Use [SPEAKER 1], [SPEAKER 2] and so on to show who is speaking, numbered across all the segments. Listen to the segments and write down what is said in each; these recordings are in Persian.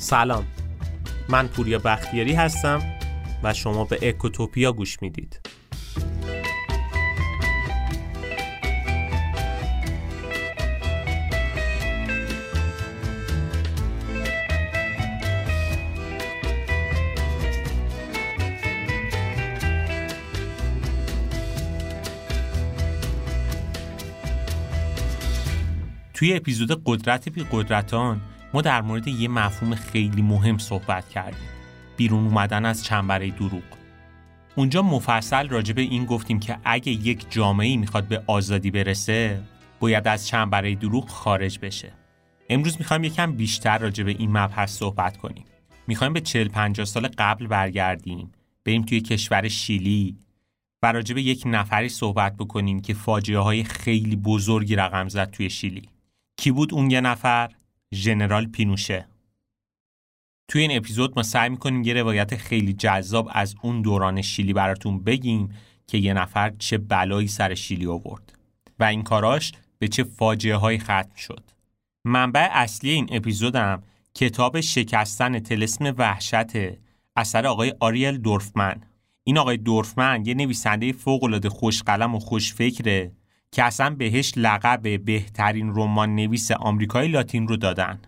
[SPEAKER 1] سلام. من پوریا بختیاری هستم و شما به اکوتوپیا گوش می‌دید. توی اپیزود قدرت بی قدرتان ما در مورد یه مفهوم خیلی مهم صحبت کردیم. بیرون اومدن از چنبره دروغ. اونجا مفصل راجع به این گفتیم که اگه یک جامعه می‌خواد به آزادی برسه باید از چنبره دروغ خارج بشه. امروز می‌خوایم یکم بیشتر راجع به این مبحث صحبت کنیم. می‌خوایم به 40 50 سال قبل برگردیم. بریم توی کشور شیلی و راجع به یک نفری صحبت بکنیم که فاجعه های خیلی بزرگی رقم زد توی شیلی. کی بود اون یه نفر؟ ژنرال پینوشه. توی این اپیزود ما سعی می‌کنیم یه روایت خیلی جذاب از اون دوران شیلی براتون بگیم که یه نفر چه بلایی سر شیلی آورد و این کاراش به چه فاجعه های ختم شد. منبع اصلی این اپیزودم کتاب شکستن تلسم وحشت اثر آقای آریل دورفمن. این آقای دورفمن یه نویسنده فوق‌العاده خوشقلم و خوشفکره که اصلا بهش لقب بهترین رمان نویس آمریکای لاتین رو دادن.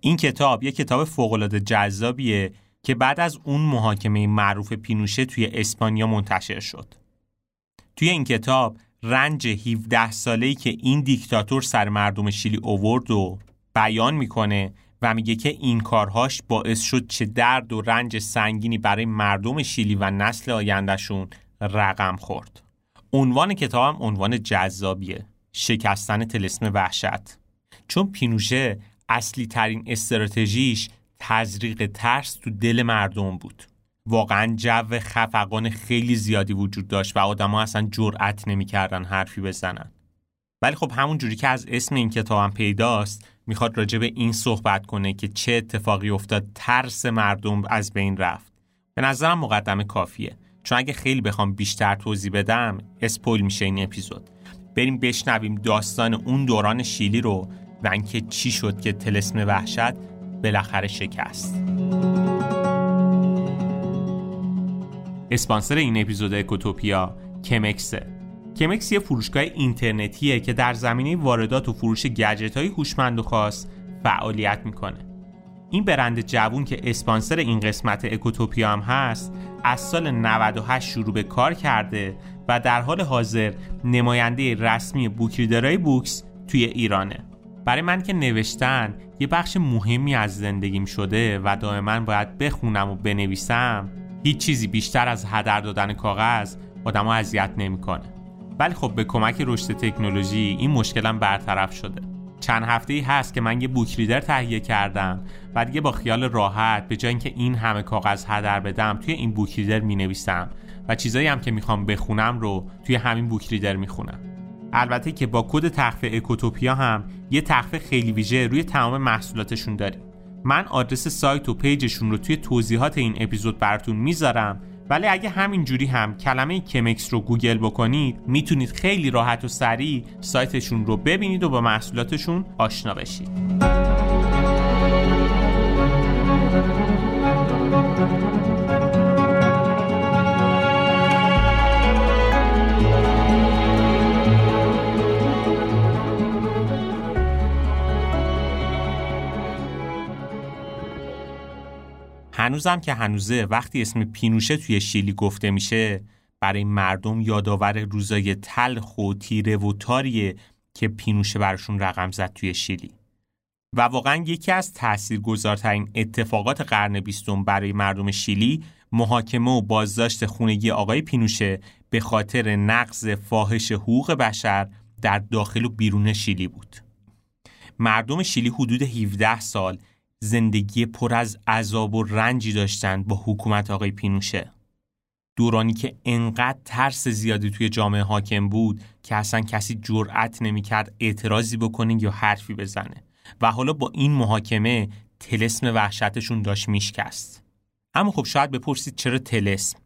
[SPEAKER 1] این کتاب یه کتاب فوق‌العاده جذابیه که بعد از اون محاکمه معروف پینوشه توی اسپانیا منتشر شد. توی این کتاب رنج 17 ساله‌ای که این دیکتاتور سر مردم شیلی اوورد و بیان می‌کنه و میگه که این کارهاش باعث شد چه درد و رنج سنگینی برای مردم شیلی و نسل آیندهشون رقم خورد. عنوان کتابم عنوان جذابیه. شکستن تلسم وحشت. چون پینوشه اصلی ترین استراتژیش تزریق ترس تو دل مردم بود. واقعا جو خفقان خیلی زیادی وجود داشت و آدما اصلا جرأت نمی‌کردن حرفی بزنن. ولی خب همون جوری که از اسم این کتابم پیداست می‌خواد راجع به این صحبت کنه که چه اتفاقی افتاد ترس مردم از بین رفت. به نظرم مقدمه کافیه. چون اگه خیلی بخوام بیشتر توضیح بدم اسپویل میشه این اپیزود. بریم بشنویم داستان اون دوران شیلی رو و اینکه چی شد که تلسم وحشت بالاخره شکست. اسپانسر این اپیزود اکوتوپیا کمکسه کمکس یه فروشگاه اینترنتیه که در زمینه واردات و فروش گجت های هوشمند و خاص فعالیت می‌کنه. این برند جوون که اسپانسر این قسمت اکوتوپیا هم هست از سال 98 شروع به کار کرده و در حال حاضر نماینده رسمی بوکریدرای بوکس توی ایرانه. برای من که نوشتن یه بخش مهمی از زندگیم شده و دائما باید بخونم و بنویسم هیچ چیزی بیشتر از هدر دادن کاغذ آدمو اذیت نمی‌کنه. ولی خب به کمک رشد تکنولوژی این مشکلم برطرف شده. چند هفته ای هست که من یه book reader تهیه کردم و دیگه با خیال راحت به جای اینکه این همه کاغذ هدر بدم توی این book reader می نویسم و چیزایی هم که می‌خوام بخونم رو توی همین book reader می‌خونم. البته که با کد تخفیف اکوتوپیا هم یه تخفیف خیلی ویژه روی تمام محصولاتشون داریم. من آدرس سایت و page شون رو توی توضیحات این اپیزود براتون می‌ذارم ولی اگه همین جوری هم کلمه کمکس رو گوگل بکنید می‌تونید خیلی راحت و سریع سایتشون رو ببینید و با محصولاتشون آشنا بشید. هنوزم که هنوزه وقتی اسم پینوشه توی شیلی گفته میشه برای مردم یادآور روزای تلخ و تیره و تاریه که پینوشه براشون رقم زد توی شیلی و واقعا یکی از تاثیرگذارترین اتفاقات قرن بیستم برای مردم شیلی محاکمه و بازداشت خونگی آقای پینوشه به خاطر نقض فاحش حقوق بشر در داخل و بیرون شیلی بود. مردم شیلی حدود 17 سال زندگی پر از عذاب و رنجی داشتند با حکومت آقای پینوشه. دورانی که انقدر ترس زیادی توی جامعه حاکم بود که اصلا کسی جرأت نمی‌کرد اعتراضی بکنه یا حرفی بزنه. و حالا با این محاکمه تلسم وحشتشون داشت میشکست. اما خب شاید بپرسید چرا تلسم؟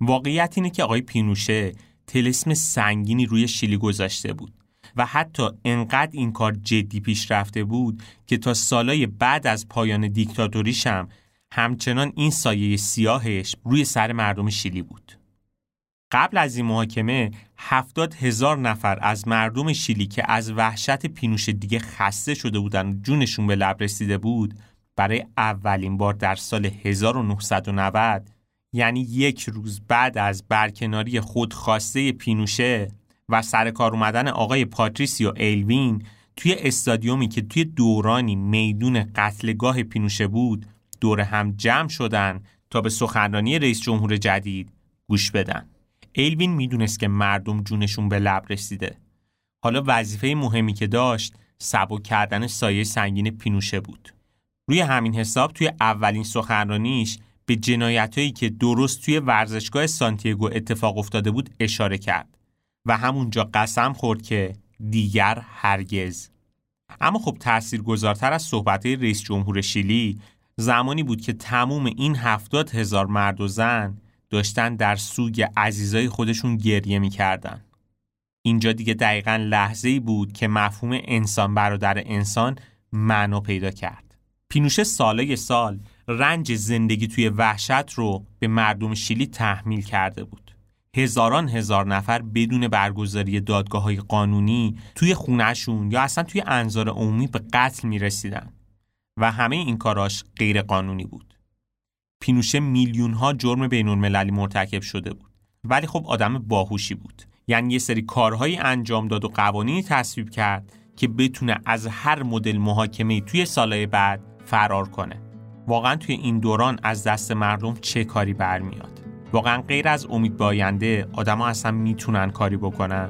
[SPEAKER 1] واقعیت اینه که آقای پینوشه تلسم سنگینی روی شیلی گذاشته بود. و حتی انقدر این کار جدی پیش رفته بود که تا سالای بعد از پایان دیکتاتوریش هم همچنان این سایه سیاهش روی سر مردم شیلی بود. قبل از این محاکمه هفتاد هزار نفر از مردم شیلی که از وحشت پینوش دیگه خسته شده بودن و جونشون به لب رسیده بود برای اولین بار در سال 1990 یعنی یک روز بعد از برکناری خودخواسته پینوشه و سر کار اومدن آقای پاتریسیو ایلوین توی استادیومی که توی دورانی میدون قتلگاه پینوشه بود دور هم جمع شدن تا به سخنرانی رئیس جمهور جدید گوش بدن. ایلوین می‌دونست که مردم جونشون به لب رسیده. حالا وظیفه مهمی که داشت سبک کردن سایه سنگین پینوشه بود. روی همین حساب توی اولین سخنرانیش به جنایتهایی که درست توی ورزشگاه سانتیاگو اتفاق افتاده بود اشاره کرد و همونجا قسم خورد که دیگر هرگز اما خب تأثیر گذارتر از صحبت رئیس جمهور شیلی زمانی بود که تموم این هفتاد هزار مرد و زن داشتن در سوگ عزیزای خودشون گریه می‌کردن. اینجا دیگه دقیقا لحظه بود که مفهوم انسان برادر انسان معنا پیدا کرد. پینوشه ساله سال رنج زندگی توی وحشت رو به مردم شیلی تحمیل کرده بود. هزاران هزار نفر بدون برگزاری دادگاه های قانونی توی خونهشون یا اصلا توی انظار عمومی به قتل می رسیدن و همه این کاراش غیر قانونی بود. پینوشه میلیون ها جرم بین المللی مرتکب شده بود. ولی خب آدم باهوشی بود. یعنی یه سری کارهایی انجام داد و قوانینی تصویب کرد که بتونه از هر مدل محاکمه توی سالهای بعد فرار کنه. واقعا توی این دوران از دست مردم چه کاری برمیاد؟ واقعا غیر از امید به آینده آدما اصلا می‌تونن کاری بکنن.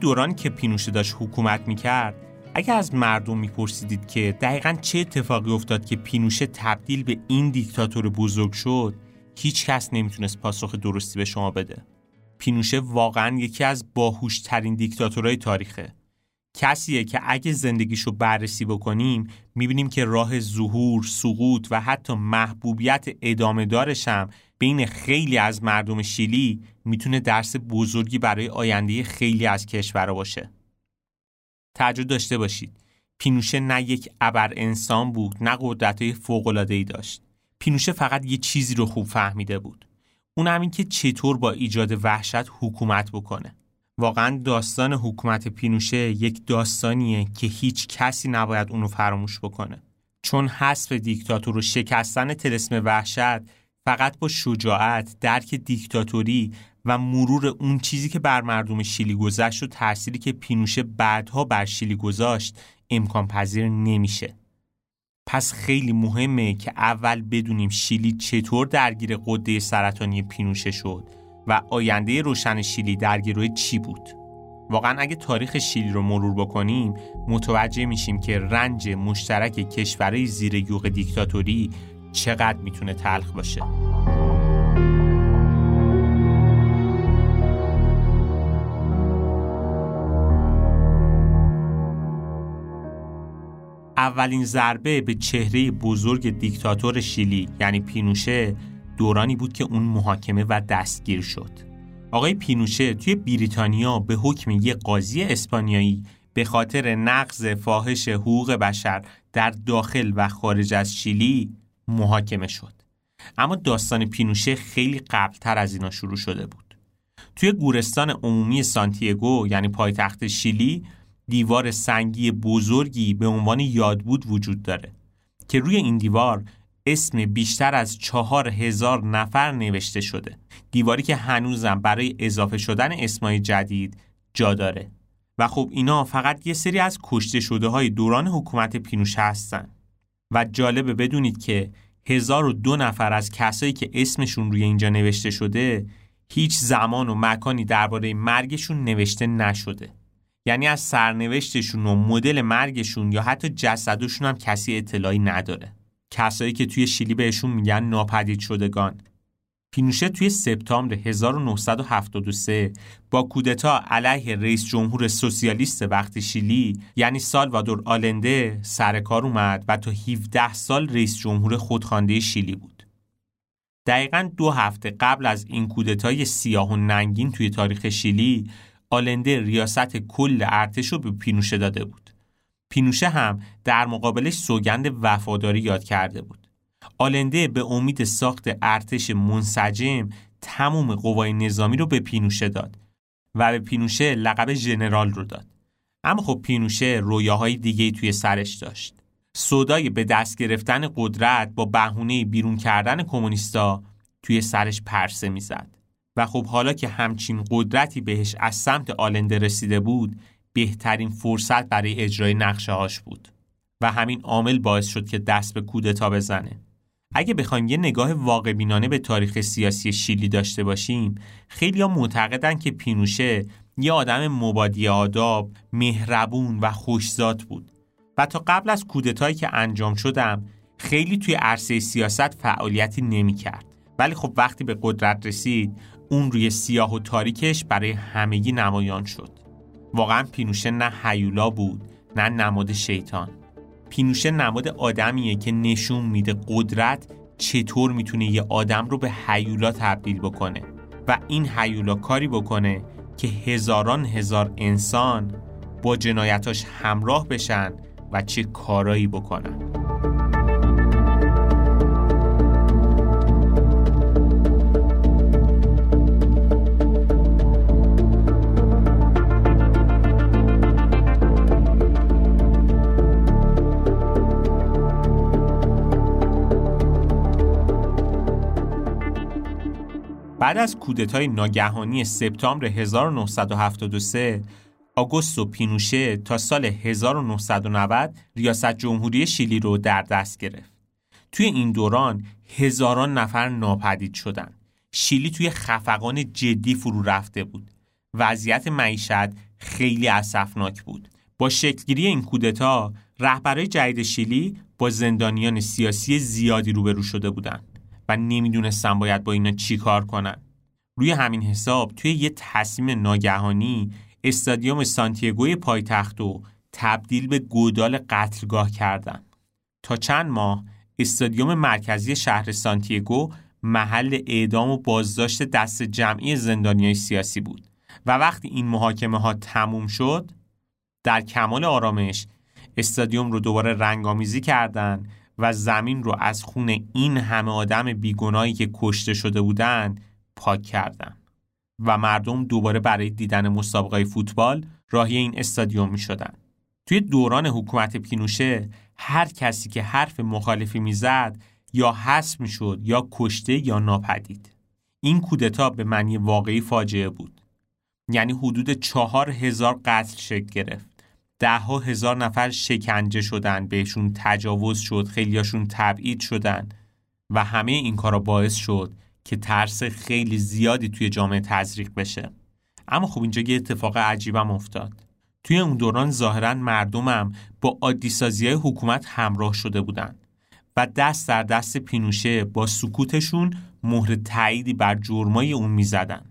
[SPEAKER 1] دورانی که پینوشه داشت حکومت می‌کرد اگر از مردم میپرسیدید که دقیقا چه اتفاقی افتاد که پینوشه تبدیل به این دیکتاتور بزرگ شد هیچ کس نمی‌تونست پاسخ درستی به شما بده. پینوشه واقعا یکی از باهوشترین دیکتاتورهای تاریخه. کسیه که اگه زندگیشو بررسی بکنیم می‌بینیم که راه ظهور، سقوط و حتی محبوبیت ادامه دارشم بین خیلی از مردم شیلی می‌تونه درس بزرگی برای آینده خیلی از کشورها باشه. تعجب داشته باشید. پینوشه نه یک ابر انسان بود نه قدرتهای ای داشت. پینوشه فقط یه چیزی رو خوب فهمیده بود. اون همین که چطور با ایجاد وحشت حکومت بکنه. واقعا داستان حکومت پینوشه یک داستانیه که هیچ کسی نباید اونو فراموش بکنه. چون حذف دیکتاتور و شکستن تلسم وحشت فقط با شجاعت، درک دیکتاتوری و مرور اون چیزی که بر مردم شیلی گذشت و تأثیری که پینوشه بعدها بر شیلی گذاشت امکان پذیر نمیشه. پس خیلی مهمه که اول بدونیم شیلی چطور درگیر قده سرطانی پینوشه شد و آینده روشن شیلی درگیروی چی بود. واقعا اگه تاریخ شیلی رو مرور بکنیم متوجه میشیم که رنج مشترک کشورهای زیر یوغ دیکتاتوری چقدر می‌تونه تلخ باشه اولین ضربه به چهره بزرگ دیکتاتور شیلی یعنی پینوشه دورانی بود که اون محاکمه و دستگیر شد. آقای پینوشه توی بریتانیا به حکم یک قاضی اسپانیایی به خاطر نقض فاحش حقوق بشر در داخل و خارج از شیلی محاکمه شد. اما داستان پینوشه خیلی قبلتر از اینا شروع شده بود. توی گورستان عمومی سانتیگو یعنی پایتخت شیلی دیوار سنگی بزرگی به عنوان یادبود وجود داره که روی این دیوار اسم بیشتر از چهار هزار نفر نوشته شده. دیواری که هنوزم برای اضافه شدن اسمای جدید جا داره. و خب اینا فقط یه سری از کشته شده های دوران حکومت پینوشه هستن. و جالبه بدونید که هزار و دو نفر از کسایی که اسمشون روی اینجا نوشته شده هیچ زمان و مکانی درباره مرگشون نوشته نشده. یعنی از سرنوشتشون و مدل مرگشون یا حتی جسدشون هم کسی اطلاعی نداره کسایی که توی شیلی بهشون میگن ناپدید شدگان پینوشه توی سپتامبر 1973 با کودتا علیه رئیس جمهور سوسیالیست وقت شیلی یعنی سالوادور آلنده سر کار اومد و تا 17 سال رئیس جمهور خودخوانده شیلی بود. دقیقا دو هفته قبل از این کودتای سیاه و ننگین توی تاریخ شیلی آلنده ریاست کل ارتش رو به پینوشه داده بود. پینوشه هم در مقابلش سوگند وفاداری یاد کرده بود. آلنده به امید ساخت ارتش منسجم تمام قوای نظامی رو به پینوشه داد و به پینوشه لقب ژنرال رو داد. اما خب پینوشه رویاهای دیگه توی سرش داشت. صدای به دست گرفتن قدرت با بهونه بیرون کردن کمونیستا توی سرش پرسه می‌زد. و خب حالا که همچین قدرتی بهش از سمت آلنده رسیده بود بهترین فرصت برای اجرای نقشه هاش بود. و همین عامل باعث شد که دست به کودتا بزنه. اگه بخوایم یه نگاه واقع بینانه به تاریخ سیاسی شیلی داشته باشیم خیلی ها معتقدن که پینوشه یه آدم مبادی آداب، مهربون و خوشزاد بود. و تا قبل از کودتایی که انجام شدم خیلی توی عرصه سیاست فعالیتی نمی کرد. ولی خب وقتی به قدرت رسید اون روی سیاه و تاریکش برای همگی نمایان شد. واقعا پینوشه نه حیولا بود نه نماد شیطان. پینوشه نماد آدمیه که نشون میده قدرت چطور می‌تونه یه آدم رو به حیولا تبدیل بکنه و این حیولا کاری بکنه که هزاران هزار انسان با جنایتاش همراه بشن و چه کارایی بکنن. بعد از کودتای ناگهانی سپتامبر 1973 آگوستو پینوشه تا سال 1990 ریاست جمهوری شیلی رو در دست گرفت. توی این دوران هزاران نفر ناپدید شدند. شیلی توی خفقان جدی فرو رفته بود. وضعیت معیشت خیلی اسفناک بود. با شکلگیری این کودتا رهبرای جدید شیلی با زندانیان سیاسی زیادی روبرو شده بودند. و نمی‌دونستن باید با اینا چی کار کنن روی همین حساب توی یه تصمیم ناگهانی استادیوم سانتیگوی پایتخت و تبدیل به گودال قتلگاه کردن تا چند ماه استادیوم مرکزی شهر سانتیگو محل اعدام و بازداشت دست جمعی زندانیای سیاسی بود و وقتی این محاکمه ها تموم شد در کمال آرامش استادیوم رو دوباره رنگامیزی کردند و زمین رو از خون این همه آدم بیگناهی که کشته شده بودند پاک کردن و مردم دوباره برای دیدن مسابقه فوتبال راهی این استادیوم می شدن. توی دوران حکومت پینوشه هر کسی که حرف مخالفی می‌زد یا حس می شد یا کشته یا ناپدید. این کودتا به معنی واقعی فاجعه بود. یعنی حدود چهار هزار قتل شکل گرفت. ده ها هزار نفر شکنجه شدن بهشون تجاوز شد خیلیاشون تبعید شدن و همه این کارا باعث شد که ترس خیلی زیادی توی جامعه تزریق بشه. اما خب اینجا یه اتفاق عجیبم افتاد. توی اون دوران ظاهرا مردمم با عادی های حکومت همراه شده بودن و دست در دست پینوشه با سکوتشون مهر تاییدی بر جرمای اون می‌زدن.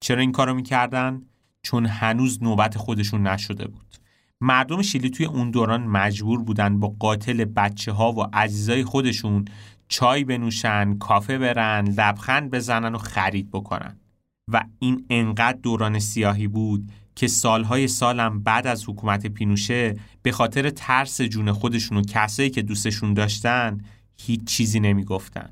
[SPEAKER 1] چرا این کارو می‌کردن؟ چون هنوز نوبت خودشون نشده بود. مردم شیلی توی اون دوران مجبور بودن با قاتل بچه ها و عزیزای خودشون چای بنوشن، کافه برن، لبخند بزنن و خرید بکنن و این انقدر دوران سیاهی بود که سالهای سالم بعد از حکومت پینوشه به خاطر ترس جون خودشون و کسایی که دوستشون داشتن هیچ چیزی نمی‌گفتن.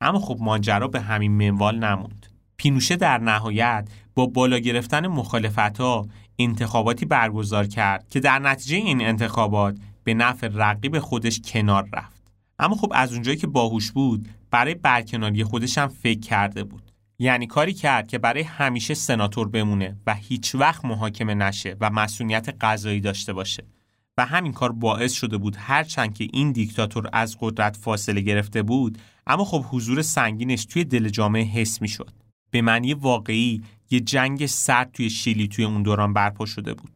[SPEAKER 1] اما خب ماجرا به همین منوال نموند. پینوشه در نهایت با بالا گرفتن مخالفت ها انتخاباتی برگزار کرد که در نتیجه این انتخابات به نفع رقیب خودش کنار رفت. اما خب از اونجایی که باهوش بود برای برکناری خودش هم فکر کرده بود. یعنی کاری کرد که برای همیشه سناتور بمونه و هیچ وقت محاکمه نشه و مسئولیت قضایی داشته باشه. و همین کار باعث شده بود هرچند که این دیکتاتور از قدرت فاصله گرفته بود اما خب حضور سنگینش توی دل جامعه حس می شد به معنی واقعی یه جنگ سرد توی شیلی توی اون دوران برپا شده بود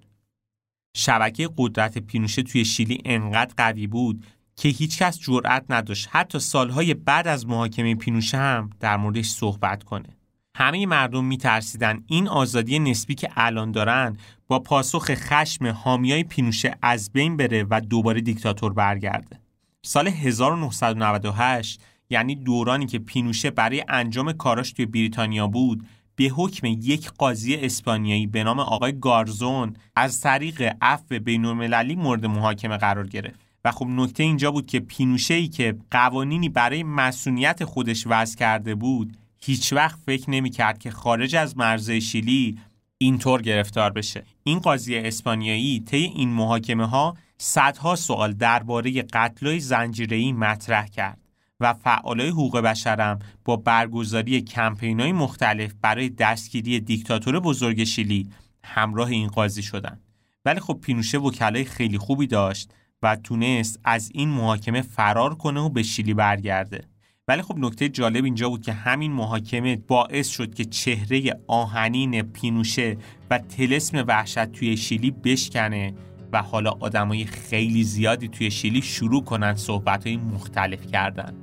[SPEAKER 1] شبکه قدرت پینوشه توی شیلی انقدر قوی بود که هیچکس جرأت نداشت حتی سالهای بعد از محاکمه پینوشه هم در موردش صحبت کنه. همه مردم میترسیدن این آزادی نسبی که الان دارن با پاسخ خشم حامیای پینوشه از بین بره و دوباره دیکتاتور برگرده. سال 1998 یعنی دورانی که پینوشه برای انجام کاراش توی بریتانیا بود به حکم یک قاضی اسپانیایی به نام آقای گارزون از طریق عفو بین‌المللی مورد محاکمه قرار گرفت. و خب نکته اینجا بود که پینوشه ای که قوانینی برای مسئولیت خودش وضع کرده بود هیچ وقت فکر نمی کرد که خارج از مرزهای شیلی اینطور گرفتار بشه. این قاضی اسپانیایی طی این محاکمه ها صدها سوال درباره قتلای زنجیره‌ای مطرح کرد. و فعالای حقوق بشرم با برگزاری کمپینای مختلف برای دستگیری دیکتاتور بزرگ شیلی همراه این قاضی شدند. ولی خب پینوشه وکلای خیلی خوبی داشت و تونست از این محاکمه فرار کنه و به شیلی برگرده. ولی خب نکته جالب اینجا بود که همین محاکمه باعث شد که چهره آهنین پینوشه و تلسم وحشت توی شیلی بشکنه و حالا آدمای خیلی زیادی توی شیلی شروع کنن صحبت مختلف کردن.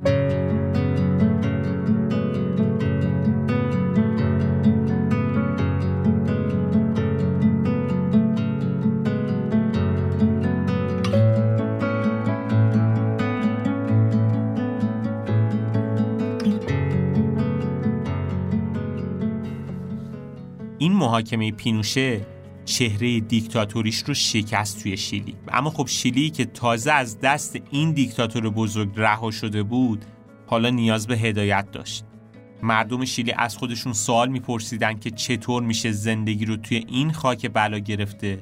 [SPEAKER 1] این محاکمه پینوشه چهره دیکتاتوریش رو شکست توی شیلی. اما خب شیلی که تازه از دست این دیکتاتور بزرگ رها شده بود حالا نیاز به هدایت داشت. مردم شیلی از خودشون سوال میپرسیدن که چطور میشه زندگی رو توی این خاک بلا گرفته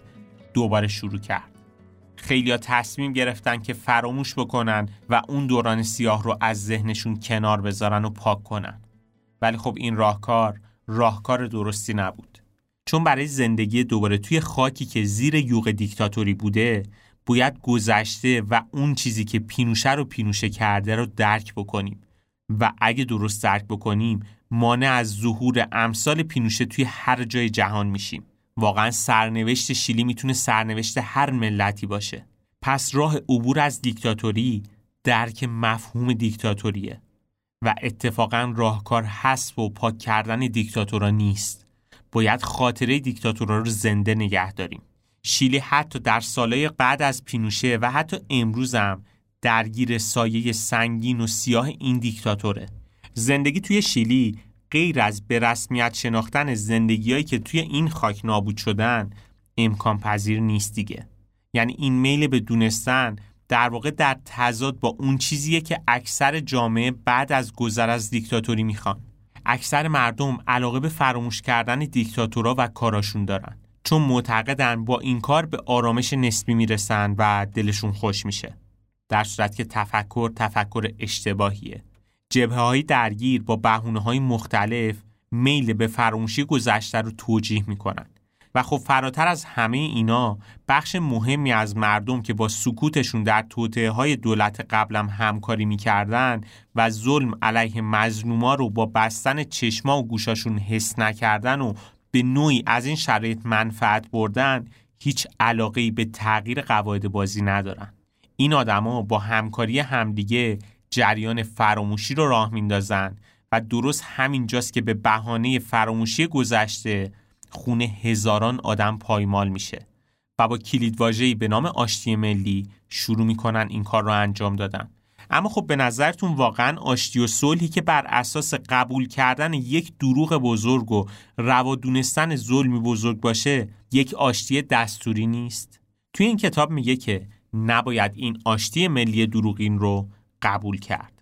[SPEAKER 1] دوباره شروع کرد. خیلیا تصمیم گرفتن که فراموش بکنن و اون دوران سیاه رو از ذهنشون کنار بذارن و پاک کنن. ولی خب این راهکار راهکار درستی نبود. چون برای زندگی دوباره توی خاکی که زیر یوغ دیکتاتوری بوده باید گذشته و اون چیزی که پینوشه رو پینوشه کرده رو درک بکنیم. و اگه درست درک بکنیم مانع از ظهور امثال پینوشه توی هر جای جهان میشیم. واقعا سرنوشت شیلی می‌تونه سرنوشت هر ملتی باشه. پس راه عبور از دیکتاتوری درک مفهوم دیکتاتوریه. و اتفاقا راهکار حسب و پاک کردن دیکتاتورا نیست. باید خاطره دیکتاتورها رو زنده نگه داریم. شیلی حتی در سالهای بعد از پینوشه و حتی امروزم درگیر سایه سنگین و سیاه این دیکتاتوره. زندگی توی شیلی غیر از به رسمیت شناختن زندگیهایی که توی این خاک نابود شدن امکان پذیر نیست دیگه. یعنی این میل به دونستن در واقع در تضاد با اون چیزیه که اکثر جامعه بعد از گذر از دیکتاتوری می‌خوان. اکثر مردم علاقه به فراموش کردن دیکتاتورا و کاراشون دارن. چون معتقدن با این کار به آرامش نسبی می‌رسن و دلشون خوش میشه. در صورت که تفکر تفکر اشتباهیه. جبه های درگیر با بحونه های مختلف میل به فراموشی گذشته رو توجیه می‌کنن. و خب فراتر از همه اینا بخش مهمی از مردم که با سکوتشون در توطعه های دولت قبلم همکاری می‌کردن و ظلم علیه مظلوما رو با بستن چشما و گوشاشون حس نکردن و به نوعی از این شرایط منفعت بردن هیچ علاقه به تغییر قواعد بازی ندارن. این آدما با همکاری همدیگه جریان فراموشی رو راه میندازن و درست همینجاست که به بهانه فراموشی گذشته خونه هزاران آدم پایمال میشه و با کلیدواژه‌ای به نام آشتی ملی شروع می‌کنن این کار رو انجام دادن. اما خب به نظرتون واقعا آشتی و صلحی که بر اساس قبول کردن یک دروغ بزرگ و روا دونستن ظلمی بزرگ باشه یک آشتی دستوری نیست. توی این کتاب میگه که نباید این آشتی ملی دروغین رو قبول کرد.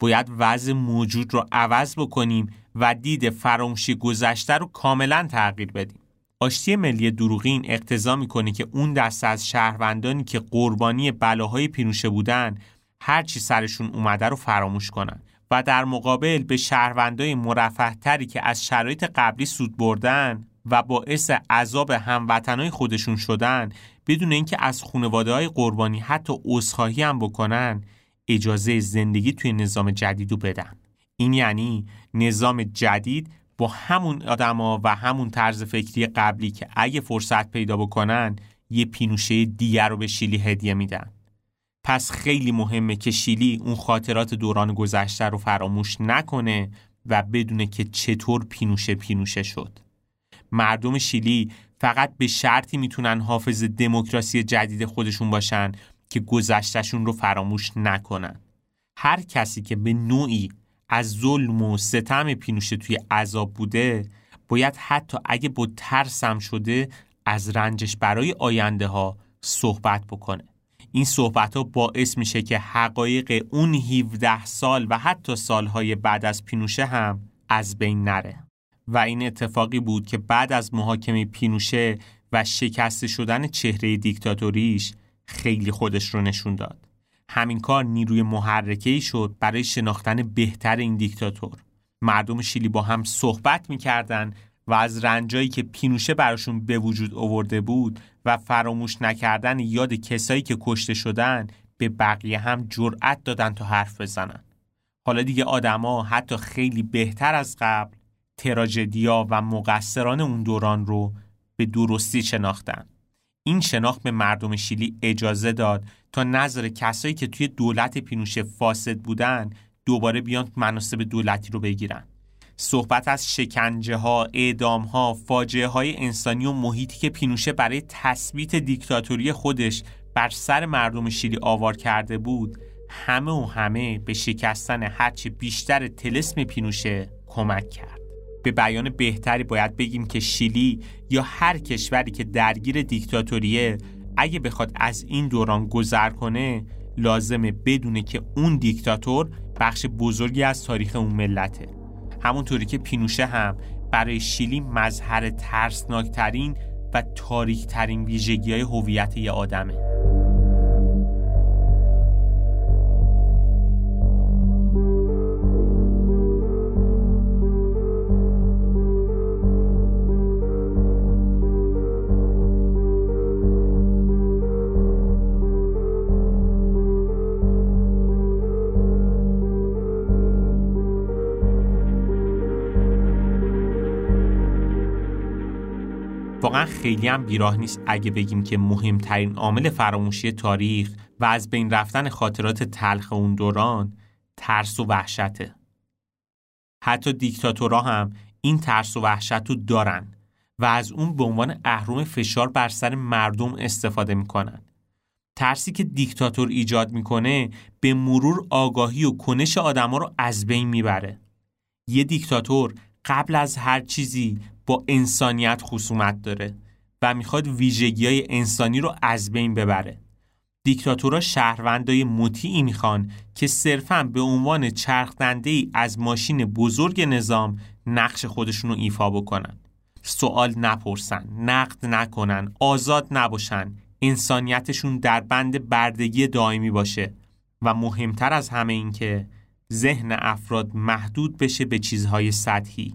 [SPEAKER 1] باید وضع موجود رو عوض بکنیم و دید فراموشی گذشته رو کاملا تغییر بدیم. آشتی ملی دروغین اقتضا می‌کنه که اون دسته از شهروندانی که قربانی بلاهای پینوشه بودن هر چی سرشون اومده رو فراموش کنن و در مقابل به شهروندای مرفه تری که از شرایط قبلی سود بردن و باعث عذاب هموطنای خودشون شدن بدون اینکه از خانواده های قربانی حتی عذرخواهی هم بکنن اجازه زندگی توی نظام جدید رو بدن. این یعنی نظام جدید با همون آدما و همون طرز فکری قبلی که اگه فرصت پیدا بکنن یه پینوشه دیگر رو به شیلی هدیه میدن. پس خیلی مهمه که شیلی اون خاطرات دوران گذشته رو فراموش نکنه و بدونه که چطور پینوشه پینوشه شد. مردم شیلی فقط به شرطی می‌تونن حافظ دموکراسی جدید خودشون باشن که گذشتشون رو فراموش نکنن. هر کسی که به نوعی از ظلم و ستم پینوشه توی عذاب بوده باید حتی اگه با ترسم شده از رنجش برای آینده ها صحبت بکنه. این صحبت ها باعث میشه که حقایق اون 17 سال و حتی سالهای بعد از پینوشه هم از بین نره. و این اتفاقی بود که بعد از محاکمه پینوشه و شکست شدن چهره دیکتاتوریش خیلی خودش رو نشون داد. همین کار نیروی محرکه شد برای شناختن بهتر این دیکتاتور. مردم شیلی با هم صحبت می‌کردن و از رنجایی که پینوشه براشون به وجود آورده بود و فراموش نکردن یاد کسایی که کشته شدن به بقیه هم جرأت دادن تا حرف بزنن. حالا دیگه آدما حتی خیلی بهتر از قبل تراژدیا و مقصران اون دوران رو به درستی شناختن. این شناخت به مردم شیلی اجازه داد تا نظر کسایی که توی دولت پینوشه فاسد بودن دوباره بیان مناسب دولتی رو بگیرن. صحبت از شکنجه ها، اعدام ها، فاجعه های انسانی و محیطی که پینوشه برای تثبیت دیکتاتوری خودش بر سر مردم شیلی آوار کرده بود همه و همه به شکستن هرچی بیشتر تلسم پینوشه کمک کرد. به بیان بهتری باید بگیم که شیلی یا هر کشوری که درگیر دیکتاتوریه اگه بخواد از این دوران گذر کنه لازمه بدونه که اون دیکتاتور بخش بزرگی از تاریخ اون ملته. همونطوری که پینوشه هم برای شیلی مظهر ترسناکترین و تاریکترین ویژگی های هویت یه آدمه. واقعا خیلی هم بیراه نیست اگه بگیم که مهمترین عامل فراموشی تاریخ و از بین رفتن خاطرات تلخ اون دوران ترس و وحشته. حتی دیکتاتورها هم این ترس و وحشت رو دارن و از اون به عنوان اهرم فشار بر سر مردم استفاده می‌کنن. ترسی که دیکتاتور ایجاد می‌کنه به مرور آگاهی و کنش آدما رو از بین می‌بره. یه دیکتاتور قبل از هر چیزی با انسانیت خصومت داره و می‌خواد ویژگی های انسانی رو از بین ببره. دیکتاتورها شهروندای مطیعی می‌خوان که صرفا به عنوان چرخدنده ای از ماشین بزرگ نظام نقش خودشون رو ایفا بکنن. سوال نپرسن نقد نکنن آزاد نباشن. انسانیتشون در بند بردگی دائمی باشه و مهمتر از همه این که ذهن افراد محدود بشه به چیزهای سطحی.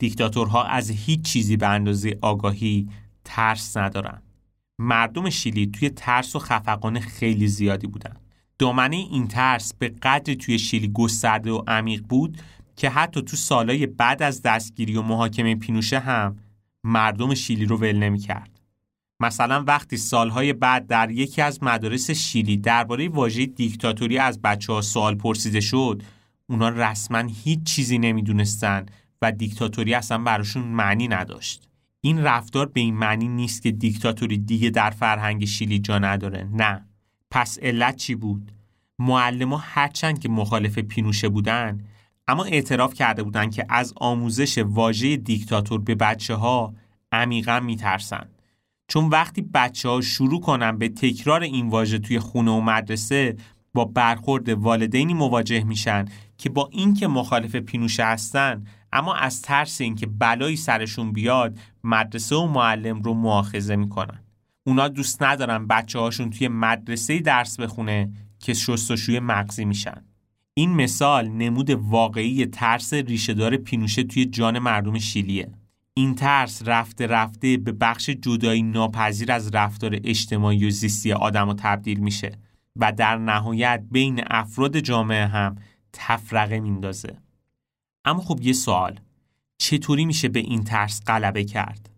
[SPEAKER 1] دیکتاتورها از هیچ چیزی به اندازه آگاهی ترس ندارن مردم شیلی توی ترس و خفقان خیلی زیادی بودن دامنه این ترس به قدری توی شیلی گسترده و عمیق بود که حتی تو سالهای بعد از دستگیری و محاکمه پینوشه هم مردم شیلی رو ول نمی کرد. مثلا وقتی سالهای بعد در یکی از مدارس شیلی درباره واژه دیکتاتوری از بچه ها سوال پرسیده شد اونا رسما هیچ چیزی نمی‌دونستن و دیکتاتوری اصلا براشون معنی نداشت. این رفتار به این معنی نیست که دیکتاتوری دیگه در فرهنگ شیلی جا نداره. نه. پس علت چی بود؟ معلم ها هرچند که مخالف پینوشه بودن اما اعتراف کرده بودن که از آموزش واژه دیکتاتور به بچه ها عمیقا میترسن. چون وقتی بچه ها شروع کنن به تکرار این واژه توی خونه و مدرسه با برخورد والدینی مواجه میشن که با اینکه مخالف پینوشه هستن اما از ترس اینکه بلایی سرشون بیاد مدرسه و معلم رو مؤاخذه می‌کنن. اونا دوست ندارن بچه هاشون توی مدرسه درس بخونه که شستشوی مغزی میشن. این مثال نمود واقعی ترس ریشهدار پینوشه توی جان مردم شیلیه. این ترس رفته رفته به بخش جدایی ناپذیر از رفتار اجتماعی و زیستی آدم تبدیل میشه و در نهایت بین افراد جامعه هم تفرقه میندازه اما خب یه سوال چطوری میشه به این ترس غلبه کرد؟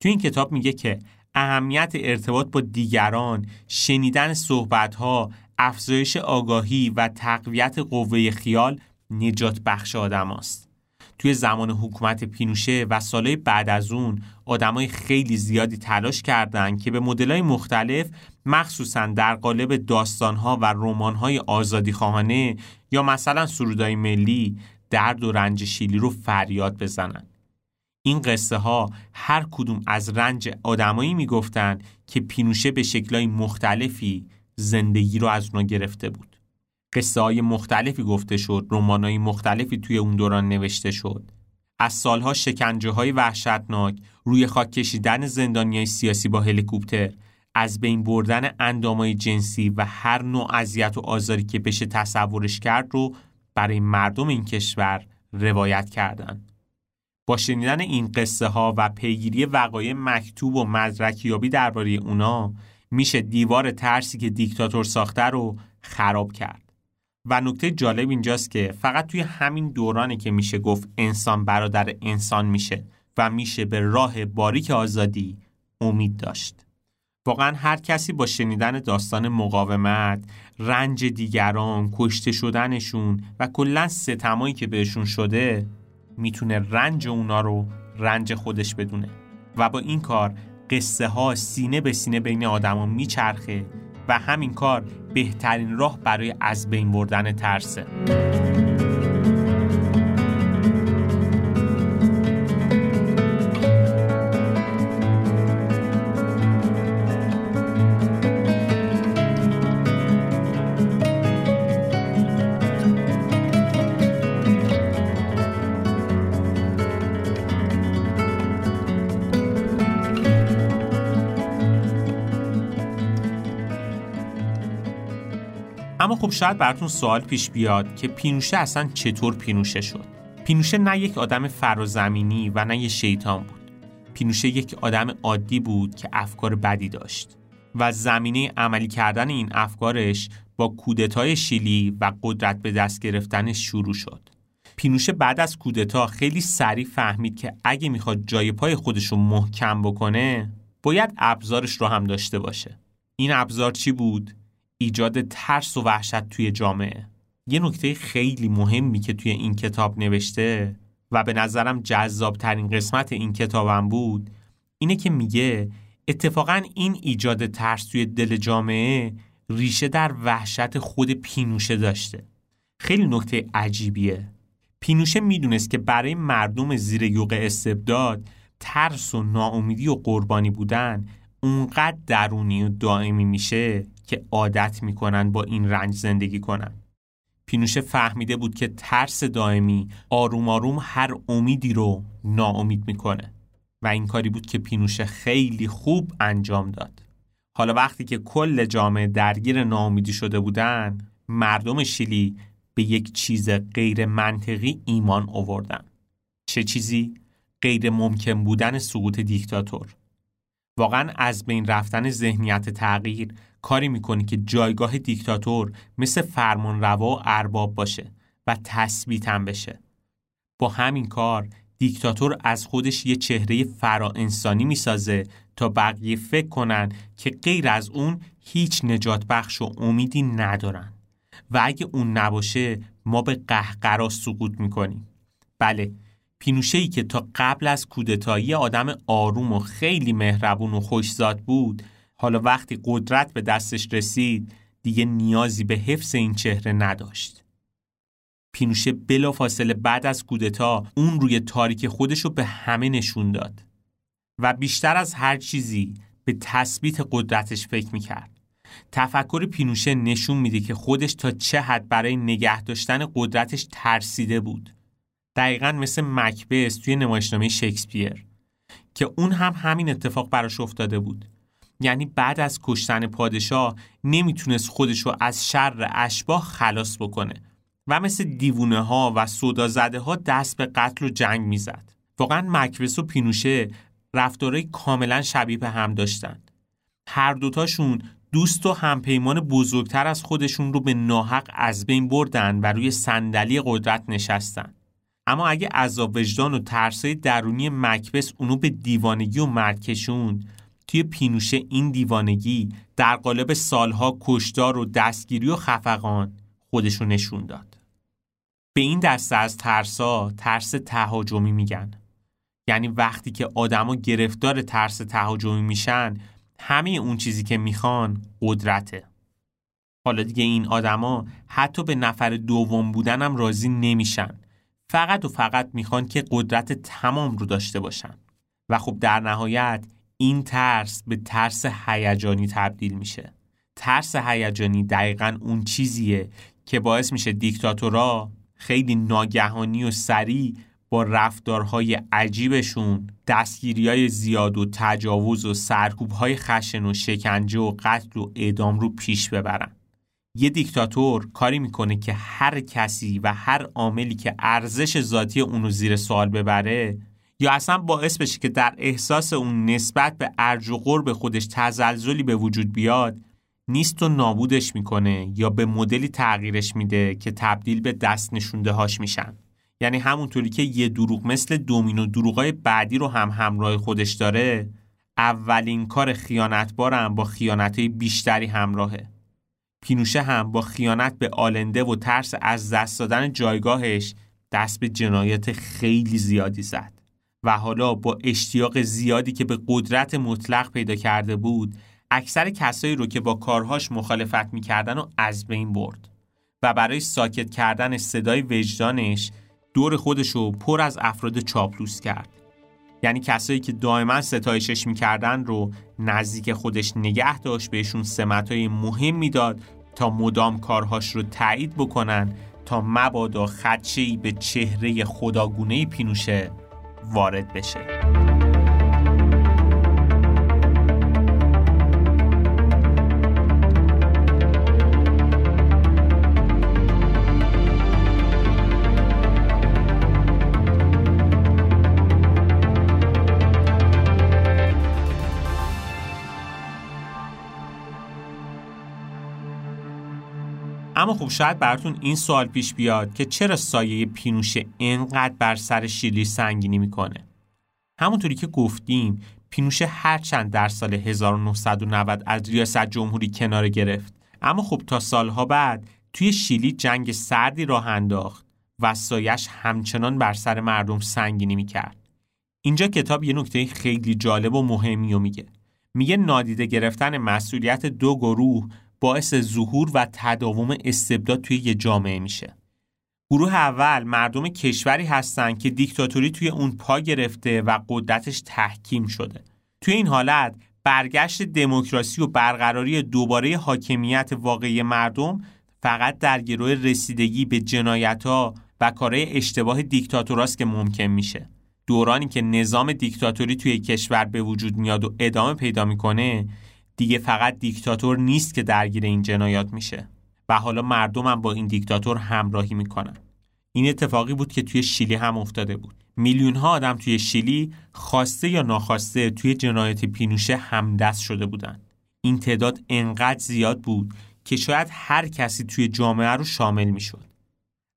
[SPEAKER 1] تو این کتاب میگه که اهمیت ارتباط با دیگران، شنیدن صحبتها، افزایش آگاهی و تقویت قوه خیال نجات بخش آدم است. توی زمان حکومت پینوشه و سالهای بعد از اون آدمای خیلی زیادی تلاش کردند که به مدلای مختلف مخصوصا در قالب داستانها و رمانهای آزادی خواهانه یا مثلا سرودای ملی درد و رنج شیلی رو فریاد بزنن. این قصه ها هر کدوم از رنج آدمایی می‌گفتن که پینوشه به شکلهای مختلفی زندگی رو از اونا گرفته بود. قصه های مختلفی گفته شد، رمان مختلفی توی اون دوران نوشته شد. از سالها شکنجه های وحشتناک، روی خاک کشیدن زندانی سیاسی با هلیکوپتر، از بین بردن اندامای جنسی و هر نوع اذیت و آزاری که بشه تصورش کرد رو برای مردم این کشور روایت کردند. با شنیدن این قصه ها و پیگیری وقایع مکتوب و مدرکیابی درباره اونا میشه دیوار ترسی که دیکتاتور ساخته رو خراب کرد. و نکته جالب اینجاست که فقط توی همین دورانی که میشه گفت انسان برادر انسان میشه و میشه به راه باریک آزادی امید داشت. واقعا هر کسی با شنیدن داستان مقاومت، رنج دیگران، کشته شدنشون و کلا ستمایی که بهشون شده می‌تونه رنج اونا رو رنج خودش بدونه. و با این کار قصه ها سینه به سینه بین آدما میچرخه و همین کار بهترین راه برای از بین بردن ترسه. خب شاید براتون سوال پیش بیاد که پینوشه اصلا چطور پینوشه شد؟ پینوشه نه یک آدم فرازمینی و نه یک شیطان بود. پینوشه یک آدم عادی بود که افکار بدی داشت و زمینه عملی کردن این افکارش با کودتای شیلی و قدرت به دست گرفتنش شروع شد. پینوشه بعد از کودتا خیلی سریع فهمید که اگه می‌خواد جای پای خودش رو محکم بکنه باید ابزارش رو هم داشته باشه. این ابزار چی بود؟ ایجاد ترس و وحشت توی جامعه. یه نکته خیلی مهمی که توی این کتاب نوشته و به نظرم جذاب ترین قسمت این کتابم بود اینه که میگه اتفاقا این ایجاد ترس توی دل جامعه ریشه در وحشت خود پینوشه داشته. خیلی نکته عجیبیه. پینوشه می‌دونست که برای مردم زیر یوغ استبداد ترس و ناامیدی و قربانی بودن اونقدر درونی و دائمی میشه که عادت می‌کنن با این رنج زندگی کنن. پینوشه فهمیده بود که ترس دائمی آروم آروم هر امیدی رو ناامید می‌کنه و این کاری بود که پینوشه خیلی خوب انجام داد. حالا وقتی که کل جامعه درگیر ناامیدی شده بودن مردم شیلی به یک چیز غیر منطقی ایمان آوردن. چه چیزی؟ غیر ممکن بودن سقوط دیکتاتور. واقعا از بین رفتن ذهنیت تغییر کاری می‌کنه که جایگاه دیکتاتور مثل فرمان روا و ارباب باشه و تثبیت هم بشه. با همین کار دیکتاتور از خودش یه چهره فرا انسانی می‌سازه تا بقیه فکر کنن که غیر از اون هیچ نجات بخش و امیدی ندارن. و اگه اون نباشه ما به قهقرا سقوط می‌کنیم. بله پینوشه که تا قبل از کودتایی آدم آروم و خیلی مهربون و خوشزاد بود حالا وقتی قدرت به دستش رسید دیگه نیازی به حفظ این چهره نداشت. پینوشه بلافاصله بعد از کودتا اون روی تاریک خودش رو به همه نشون داد و بیشتر از هر چیزی به تثبیت قدرتش فکر می‌کرد. تفکر پینوشه نشون میده که خودش تا چه حد برای نگه داشتن قدرتش ترسیده بود. دقیقا مثل مکبس توی نمایشنامه شکسپیر که اون هم همین اتفاق براش افتاده بود. یعنی بعد از کشتن پادشاه نمی‌تونست خودش رو از شر اشباه خلاص بکنه و مثل دیوونه ها و صدا زده ها دست به قتل و جنگ می‌زد. واقعا مکبس و پینوشه رفتارهای کاملا شبیه به هم داشتند. هر دوتاشون دوست و همپیمان بزرگتر از خودشون رو به ناحق از بین بردن و روی صندلی قدرت نشستن. اما اگه عذاب وجدان و ترسای درونی مکبس اونو به دیوانگی و مرگ کشوند توی پینوشه این دیوانگی در قالب سالها کشتار و دستگیری و خفقان خودشو نشون داد. به این دسته از ترسا ترس تهاجمی میگن. یعنی وقتی که آدما گرفتار ترس تهاجمی میشن همه اون چیزی که می‌خوان قدرته. حالا دیگه این آدما حتی به نفر دوم بودنم راضی نمیشن. فقط و فقط می‌خوان که قدرت تمام رو داشته باشن. و خب در نهایت این ترس به ترس هیجانی تبدیل میشه. ترس هیجانی دقیقا اون چیزیه که باعث میشه دیکتاتورا خیلی ناگهانی و سریع با رفتارهای عجیبشون دستگیری های زیاد و تجاوز و سرکوب های خشن و شکنجه و قتل و اعدام رو پیش ببرن یه دیکتاتور کاری می‌کنه که هر کسی و هر عاملی که ارزش ذاتی اونو زیر سوال ببره یا اصلا باعث بشه که در احساس اون نسبت به ارج و قرب خودش تزلزلی به وجود بیاد نیست و نابودش می‌کنه یا به مدلی تغییرش میده که تبدیل به دست نشونده هاش میشن. یعنی همونطوری که یه دروغ مثل دومینو دروغای بعدی رو هم همراه خودش داره اولین کار خیانتبارم با خیانتهای بیشتری همراهه. پینوشه هم با خیانت به آلنده و ترس از دست دادن جایگاهش دست به جنایت خیلی زیادی زد و حالا با اشتیاق زیادی که به قدرت مطلق پیدا کرده بود اکثر کسایی رو که با کارهاش مخالفت می‌کردن و از بین برد و برای ساکت کردن صدای وجدانش دور خودش رو پر از افراد چاپلوس کرد. یعنی کسایی که دائما ستایشش می‌کردن رو نزدیک خودش نگه داشت بهشون سمتهای مهم می‌داد تا مدام کارهاش رو تایید بکنن تا مبادا خدشهی به چهره خداگونه پینوشه وارد بشه. اما خب شاید براتون این سوال پیش بیاد که چرا سایه پینوشه انقدر بر سر شیلی سنگینی می‌کنه؟ همونطوری که گفتیم پینوشه هرچند در سال 1990 از ریاست جمهوری کنار گرفت. اما خب تا سالها بعد توی شیلی جنگ سردی راه انداخت و سایش همچنان بر سر مردم سنگینی می‌کرد. اینجا کتاب یه نکته خیلی جالب و مهمی و میگه. میگه نادیده گرفتن مسئولیت دو گروه باعث ظهور و تداوم استبداد توی یه جامعه میشه. گروه اول مردم کشوری هستن که دیکتاتوری توی اون پا گرفته و قدرتش تحکیم شده. توی این حالت برگشت دموکراسی و برقراری دوباره حاکمیت واقعی مردم فقط در گروه رسیدگی به جنایت ها و کارهای اشتباه دیکتاتوراست که ممکن میشه. دورانی که نظام دیکتاتوری توی کشور به وجود میاد و ادامه پیدا می‌کنه دیگه فقط دیکتاتور نیست که درگیر این جنایات میشه. و حالا مردمم با این دیکتاتور همراهی می‌کنن. این اتفاقی بود که توی شیلی هم افتاده بود. میلیون ها آدم توی شیلی خواسته یا ناخواسته توی جنایت پینوشه همدست شده بودن. این تعداد انقدر زیاد بود که شاید هر کسی توی جامعه رو شامل می‌شد.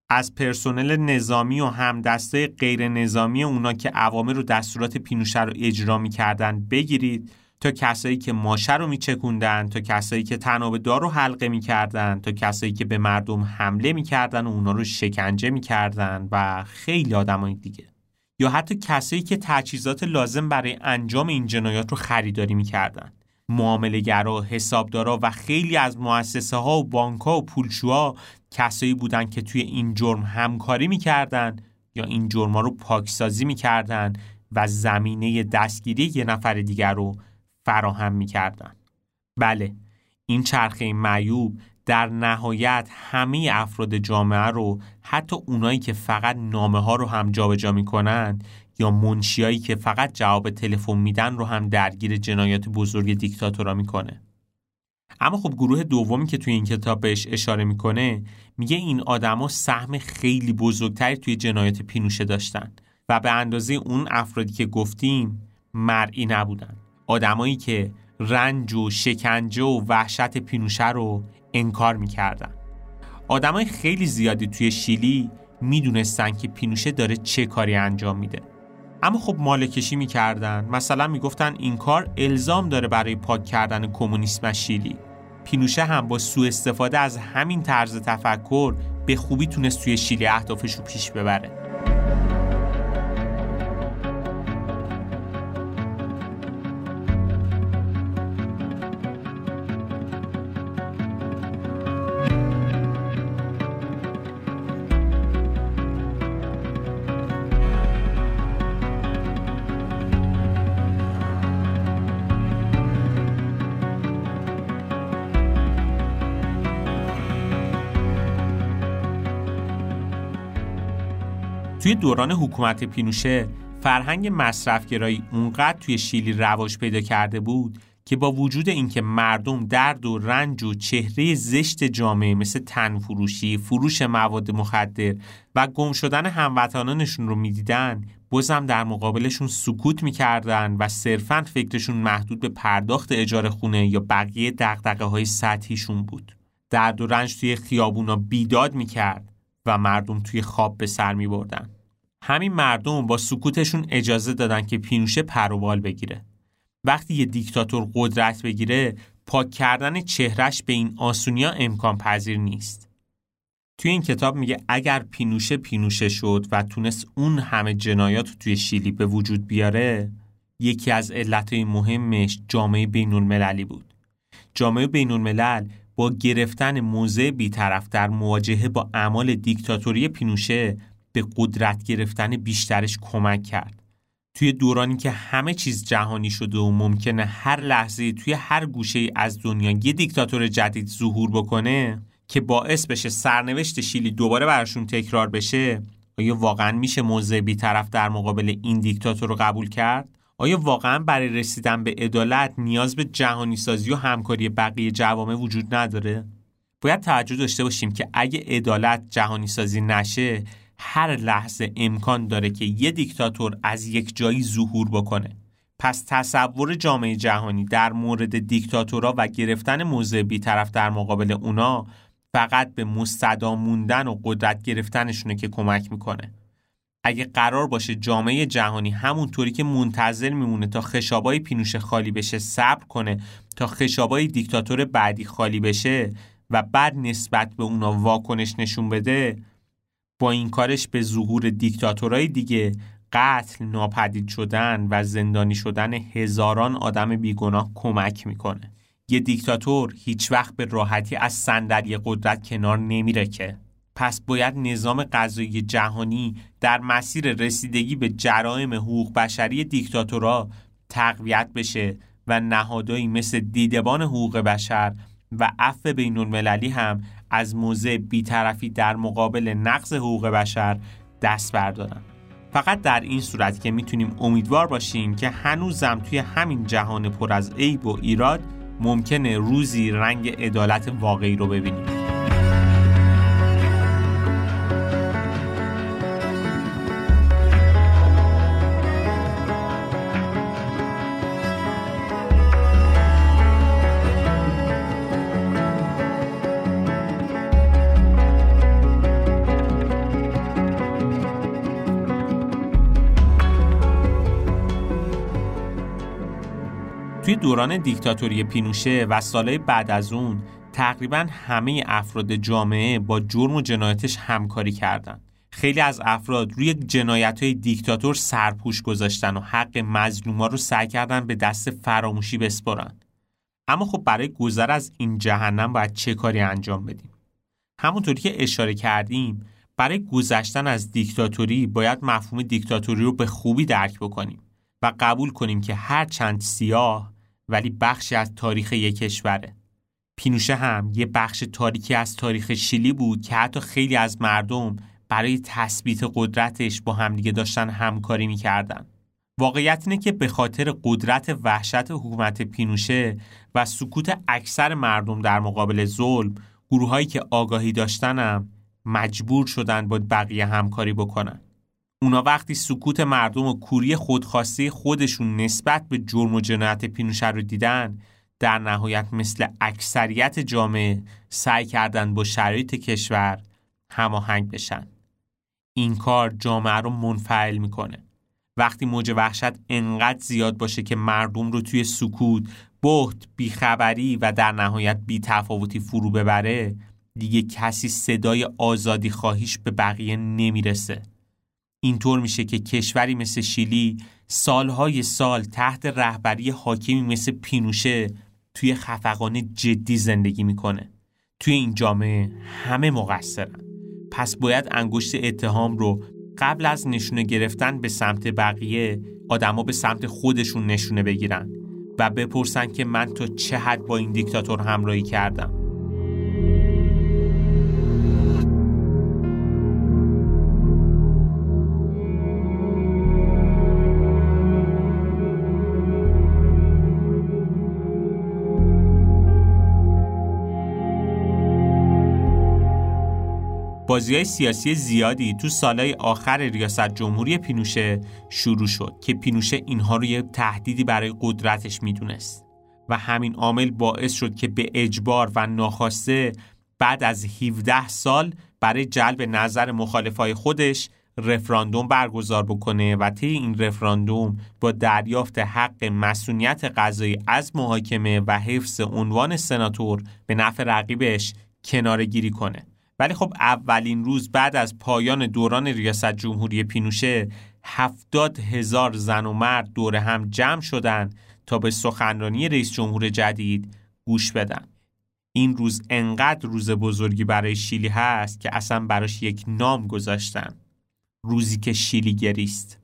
[SPEAKER 1] از پرسنل نظامی و همدسته غیر نظامی اونا که عوامر و دستورات پینوشه رو اجرا می‌کردن بگیرید تا کسایی که ماشه رو میچکوندن تا کسایی که تناب دار رو حلقه می‌کردن تا کسایی که به مردم حمله می‌کردن و اونا رو شکنجه می‌کردن و خیلی آدمای دیگه. یا حتی کسایی که تجهیزات لازم برای انجام این جنایات رو خریداری می‌کردن. معاملهگرا، حسابدارا و خیلی از مؤسسه ها و بانک ها و پولشوها کسایی بودن که توی این جرم همکاری می‌کردن یا این جرما رو پاکسازی می‌کردن و زمینه دستگیری یه نفر دیگر رو فراهم می‌کردن. بله این چرخه معیوب در نهایت همه افراد جامعه رو حتی اونایی که فقط نامه ها رو هم جابجا می‌کنن یا منشیایی که فقط جواب تلفن میدن رو هم درگیر جنایات بزرگ دیکتاتورا می‌کنه. اما خب گروه دومی که توی این کتاب بهش اشاره می‌کنه میگه این آدما سهم خیلی بزرگتری توی جنایات پینوشه داشتن و به اندازه اون افرادی که گفتیم مرئی نبودن. آدمایی که رنج و شکنجه و وحشت پینوشه رو انکار می‌کردن. آدمای خیلی زیادی توی شیلی می‌دونستن که پینوشه داره چه کاری انجام میده. اما خب مالکشی می‌کردن. مثلا می‌گفتن این کار الزام داره برای پاک کردن کمونیسم شیلی. پینوشه هم با سوء استفاده از همین طرز تفکر به خوبی تونست توی شیلی اهدافش رو پیش ببره. توی دوران حکومت پینوشه فرهنگ مصرفگرایی اونقدر توی شیلی رواج پیدا کرده بود که با وجود اینکه مردم درد و رنج و چهره زشت جامعه مثل تنفروشی، فروش مواد مخدر و گم شدن هموطنانشون رو می‌دیدن بازم در مقابلشون سکوت می‌کردن و صرفا فکرشون محدود به پرداخت اجاره خونه یا بقیه دقدقه های سطحیشون بود. درد و رنج توی خیابونا بیداد می‌کرد و مردم توی خواب به سر می بردن. همین مردم با سکوتشون اجازه دادن که پینوشه پروبال بگیره. وقتی یه دیکتاتور قدرت بگیره پاک کردن چهرش به این آسونیا امکان پذیر نیست. توی این کتاب میگه اگر پینوشه پینوشه شد و تونست اون همه جنایات توی شیلی به وجود بیاره یکی از علتهای مهمش جامعه بین بود. جامعه بین با گرفتن موضع بیطرف در مواجهه با اعمال دیکتاتوری پینوشه به قدرت گرفتن بیشترش کمک کرد. توی دورانی که همه چیز جهانی شده و ممکنه هر لحظه توی هر گوشه از دنیا یه دیکتاتور جدید ظهور بکنه که باعث بشه سرنوشت شیلی دوباره براشون تکرار بشه آیا واقعا میشه موضع بیطرف در مقابل این دیکتاتور رو قبول کرد؟ آیا واقعا برای رسیدن به عدالت نیاز به جهانی سازی و همکاری بقیه جوامع وجود نداره؟ باید توجه داشته باشیم که اگه عدالت جهانی سازی نشه هر لحظه امکان داره که یه دیکتاتور از یک جایی ظهور بکنه پس تصور جامعه جهانی در مورد دیکتاتورها و گرفتن موضع بیطرف در مقابل اونا فقط به مستدا موندن و قدرت گرفتنشونه که کمک می‌کنه اگه قرار باشه جامعه جهانی همونطوری که منتظر میمونه تا خشابای پینوشه خالی بشه صبر کنه تا خشابای دیکتاتور بعدی خالی بشه و بعد نسبت به اونا واکنش نشون بده با این کارش به ظهور دیکتاتورهای دیگه قتل ناپدید شدن و زندانی شدن هزاران آدم بیگناه کمک می‌کنه. یه دیکتاتور هیچ وقت به راحتی از صندلی قدرت کنار نمیره که پس باید نظام غذایی جهانی در مسیر رسیدگی به جرائم حقوق بشری دیکتاتورها تقویت بشه و نهادهایی مثل دیدبان حقوق بشر و عفو بین المللی هم از موضع بیطرفی در مقابل نقض حقوق بشر دست بردارن. فقط در این صورت که می‌تونیم امیدوار باشیم که هنوزم توی همین جهان پر از عیب و ایراد ممکنه روزی رنگ عدالت واقعی رو ببینیم. توی دوران دیکتاتوری پینوشه و سالهای بعد از اون تقریبا همه افراد جامعه با جرم و جنایتش همکاری کردند. خیلی از افراد روی جنایت های دیکتاتور سرپوش گذاشتن و حق مظلوما رو سعی کردن به دست فراموشی بسپرن. اما خب برای گذر از این جهنم باید چه کاری انجام بدیم؟ همونطوری که اشاره کردیم برای گذشتن از دیکتاتوری باید مفهوم دیکتاتوری رو به خوبی درک بکنیم و قبول کنیم که هر چند سیاه ولی بخشی از تاریخ یک کشوره. پینوشه هم یه بخش تاریکی از تاریخ شیلی بود که حتی خیلی از مردم برای تثبیت قدرتش با همدیگه داشتن همکاری می‌کردن. واقعیت اینه که به خاطر قدرت وحشت حکومت پینوشه و سکوت اکثر مردم در مقابل ظلم گروههایی که آگاهی داشتنم مجبور شدن با بقیه همکاری بکنن. اونا وقتی سکوت مردم و کوری خودخواسته خودشون نسبت به جرم و جنایت پینوشه رو دیدن در نهایت مثل اکثریت جامعه سعی کردن با شرایط کشور هماهنگ بشن این کار جامعه رو منفعل می‌کنه وقتی موج وحشت انقدر زیاد باشه که مردم رو توی سکوت، بهت، بیخبری و در نهایت بیتفاوتی فرو ببره دیگه کسی صدای آزادی خواهیش به بقیه نمی‌رسه. اینطور میشه که کشوری مثل شیلی سالهای سال تحت رهبری حاکمی مثل پینوشه توی خفقان جدی زندگی می‌کنه. توی این جامعه همه مقصرن. پس باید انگشت اتهام رو قبل از نشونه گرفتن به سمت بقیه آدما به سمت خودشون نشونه بگیرن و بپرسن که من تا چه حد با این دیکتاتور همراهی کردم بازی های سیاسی زیادی تو سالهای آخر ریاست جمهوری پینوشه شروع شد که پینوشه اینها رو یه تهدیدی برای قدرتش می‌دونست و همین عامل باعث شد که به اجبار و ناخواسته بعد از 17 سال برای جلب نظر مخالفای خودش رفراندوم برگزار بکنه و طی این رفراندوم با دریافت حق مسئولیت قضایی از محاکمه و حفظ عنوان سناتور به نفع رقیبش کناره گیری کنه. ولی خب اولین روز بعد از پایان دوران ریاست جمهوری پینوشه هفتاد هزار زن و مرد دور هم جمع شدن تا به سخنرانی رئیس جمهور جدید گوش بدن. این روز انقدر روز بزرگی برای شیلی هست که اصلا براش یک نام گذاشتن. روزی که شیلی گریست.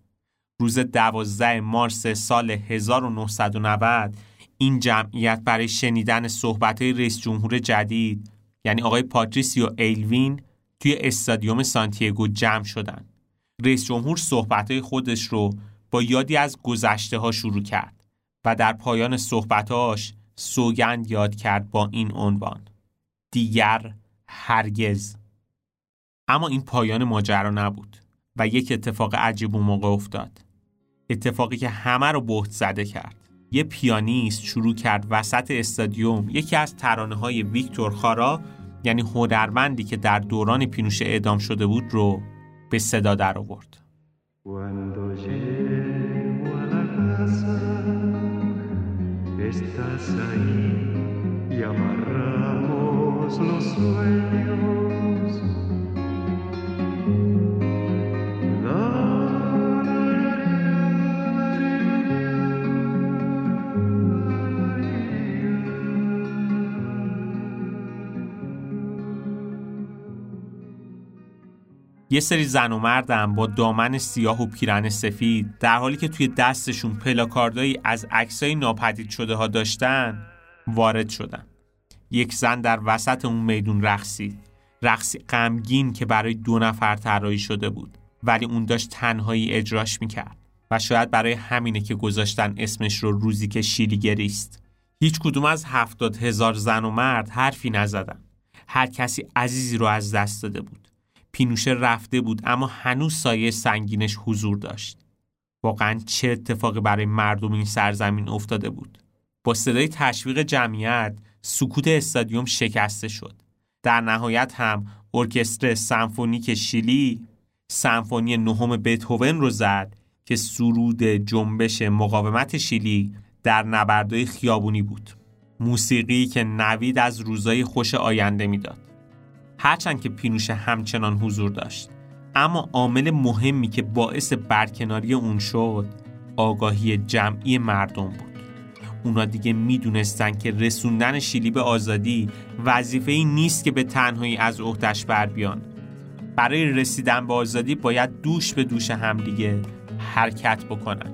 [SPEAKER 1] روز دوازده مارس سال 1990 این جمعیت برای شنیدن صحبت رئیس جمهور جدید یعنی آقای پاتریسیو ایلوین توی استادیوم سانتیاگو جمع شدن. رئیس جمهور صحبتهای خودش رو با یادی از گذشته ها شروع کرد و در پایان صحبتاش سوگند یاد کرد با این عنوان دیگر هرگز. اما این پایان ماجرا نبود و یک اتفاق عجیب و موقع افتاد. اتفاقی که همه رو بهت زده کرد. یه پیانیست شروع کرد وسط استادیوم یکی از ترانه های ویکتور خارا یعنی هنرمندی که در دوران پینوشه اعدام شده بود رو به صدا در آورد. یه سری زن و مردم با دامن سیاه و پیرن سفید در حالی که توی دستشون پلاکاردایی از عکسای ناپدید شده ها داشتن وارد شدن. یک زن در وسط اون میدون رقصید رقصی غمگین که برای دو نفر طراحی شده بود ولی اون داشت تنهایی اجراش می‌کرد و شاید برای همینه که گذاشتن اسمش رو روزی که شیلی گریست. هیچ کدوم از هفتاد هزار زن و مرد حرفی نزدن. هر کسی عزیزی رو از دست داده بود. پینوشه رفته بود اما هنوز سایه سنگینش حضور داشت. واقعا چه اتفاقی برای مردم این سرزمین افتاده بود. با صدای تشویق جمعیت سکوت استادیوم شکسته شد. در نهایت هم ارکستر سمفونیک شیلی سمفونی نهم بتهوون رو زد که سرود جنبش مقاومت شیلی در نبردهای خیابونی بود. موسیقی که نوید از روزای خوش آینده می‌داد. هرچند که پینوشه همچنان حضور داشت. اما عامل مهمی که باعث برکناری اون شد آگاهی جمعی مردم بود. اونا دیگه می‌دونستن که رسوندن شیلی به آزادی وظیفه ای نیست که به تنهایی از عهدش بر بیان. برای رسیدن به آزادی باید دوش به دوش همدیگه حرکت بکنن.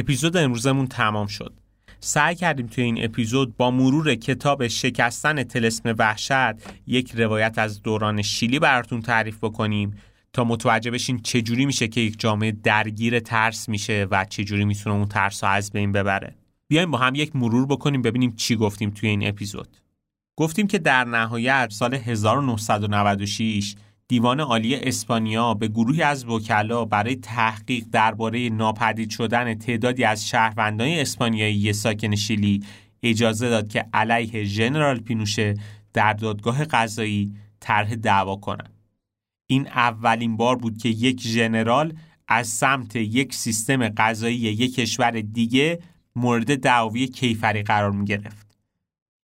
[SPEAKER 1] اپیزود امروزمون تمام شد. سعی کردیم توی این اپیزود با مرور کتاب شکستن تلسم وحشت یک روایت از دوران شیلی براتون تعریف بکنیم تا متوجه بشین چجوری میشه که یک جامعه درگیر ترس میشه و چجوری می‌تونه اون ترس رو از بین ببره. بیایم با هم یک مرور بکنیم ببینیم چی گفتیم توی این اپیزود. گفتیم که در نهایت سال 1996 دیوان عالی اسپانیا به گروهی از وکلا برای تحقیق درباره ناپدید شدن تعدادی از شهروندان اسپانیایی ساکن شیلی اجازه داد که علیه ژنرال پینوشه در دادگاه قضایی طرح دعوا کنند. این اولین بار بود که یک ژنرال از سمت یک سیستم قضایی یک کشور دیگه مورد دعوی کیفری قرار می گرفت.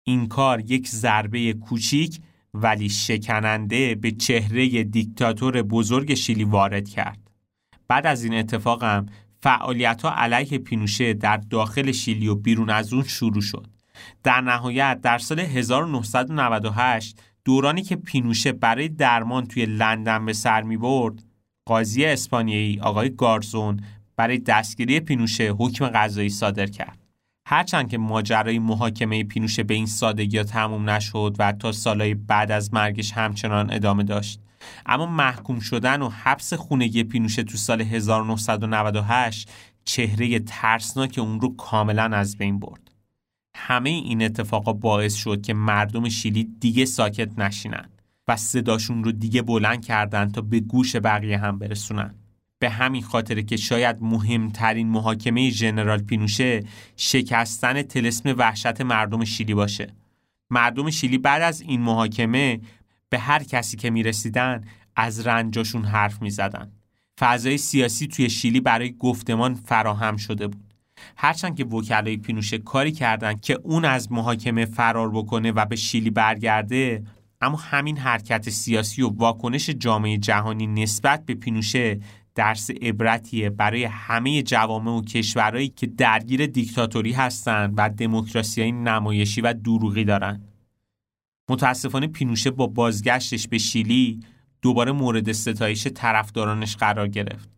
[SPEAKER 1] این کار یک ضربه کوچیک ولی شکننده به چهره دیکتاتور بزرگ شیلی وارد کرد. بعد از این اتفاقم فعالیت ها علیه پینوشه در داخل شیلی و بیرون از اون شروع شد. در نهایت در سال 1998 دورانی که پینوشه برای درمان توی لندن به سر می برد قاضی اسپانیایی آقای گارزون برای دستگیری پینوشه حکم قضایی صادر کرد. هرچند که ماجرای محاکمه پینوشه به این سادگی ها تموم نشد و تا سالهای بعد از مرگش همچنان ادامه داشت. اما محکوم شدن و حبس خونگی پینوشه تو سال 1998 چهره ترسناک اون رو کاملا از بین برد. همه این اتفاقا باعث شد که مردم شیلی دیگه ساکت نشینن و صداشون رو دیگه بلند کردن تا به گوش بقیه هم برسونن. به همین خاطر که شاید مهمترین محاکمه ژنرال پینوشه شکستن تلسم وحشت مردم شیلی باشه. مردم شیلی بعد از این محاکمه به هر کسی که می‌رسیدن از رنجاشون حرف می‌زدن. فضای سیاسی توی شیلی برای گفتمان فراهم شده بود. هرچند که وکلای پینوشه کاری کردن که اون از محاکمه فرار بکنه و به شیلی برگرده اما همین حرکت سیاسی و واکنش جامعه جهانی نسبت به پینوشه درس عبرتیه برای همه جوامع و کشورهایی که درگیر دیکتاتوری هستند و دموکراسی نمایشی و دروغی دارن. متاسفانه پینوشه با بازگشتش به شیلی دوباره مورد ستایش طرفدارانش قرار گرفت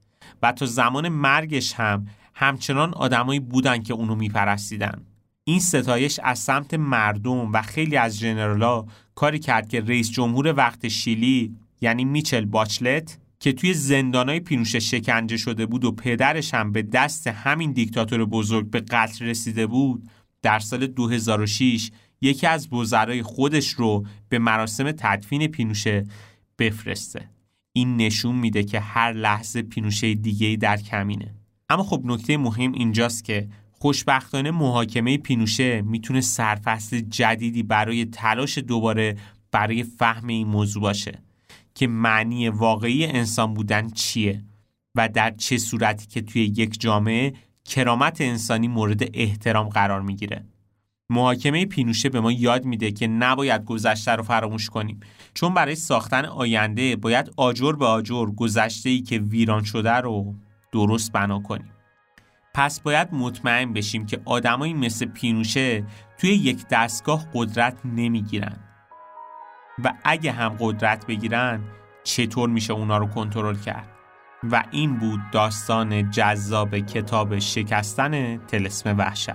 [SPEAKER 1] و تا زمان مرگش هم همچنان آدمایی بودن که اونو میپرستیدن. این ستایش از سمت مردم و خیلی از جنرالا کاری کرد که رئیس جمهور وقت شیلی یعنی میچل باچلت که توی زندانای پینوشه شکنجه شده بود و پدرش هم به دست همین دیکتاتور بزرگ به قتل رسیده بود در سال 2006 یکی از وزرای خودش رو به مراسم تدفین پینوشه بفرسته. این نشون میده که هر لحظه پینوشه دیگه در کمینه. اما خب نکته مهم اینجاست که خوشبختانه محاکمه پینوشه می‌تونه سرفصل جدیدی برای تلاش دوباره برای فهم این موضوع باشه. که معنی واقعی انسان بودن چیه و در چه صورتی که توی یک جامعه کرامت انسانی مورد احترام قرار می‌گیره. محاکمه پینوشه به ما یاد میده که نباید گذشته رو فراموش کنیم. چون برای ساختن آینده باید آجر به آجر گذشته ای که ویران شده رو درست بنا کنیم. پس باید مطمئن بشیم که آدمایی مثل پینوشه توی یک دستگاه قدرت نمی‌گیرن و اگه هم قدرت بگیرن چطور میشه اونا رو کنترل کرد؟ و این بود داستان جذاب کتاب شکستن تلسم وحشت.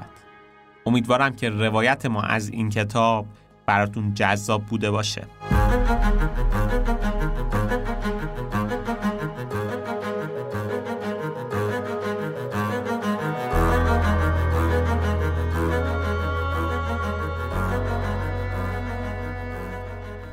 [SPEAKER 1] امیدوارم که روایت ما از این کتاب براتون جذاب بوده باشه.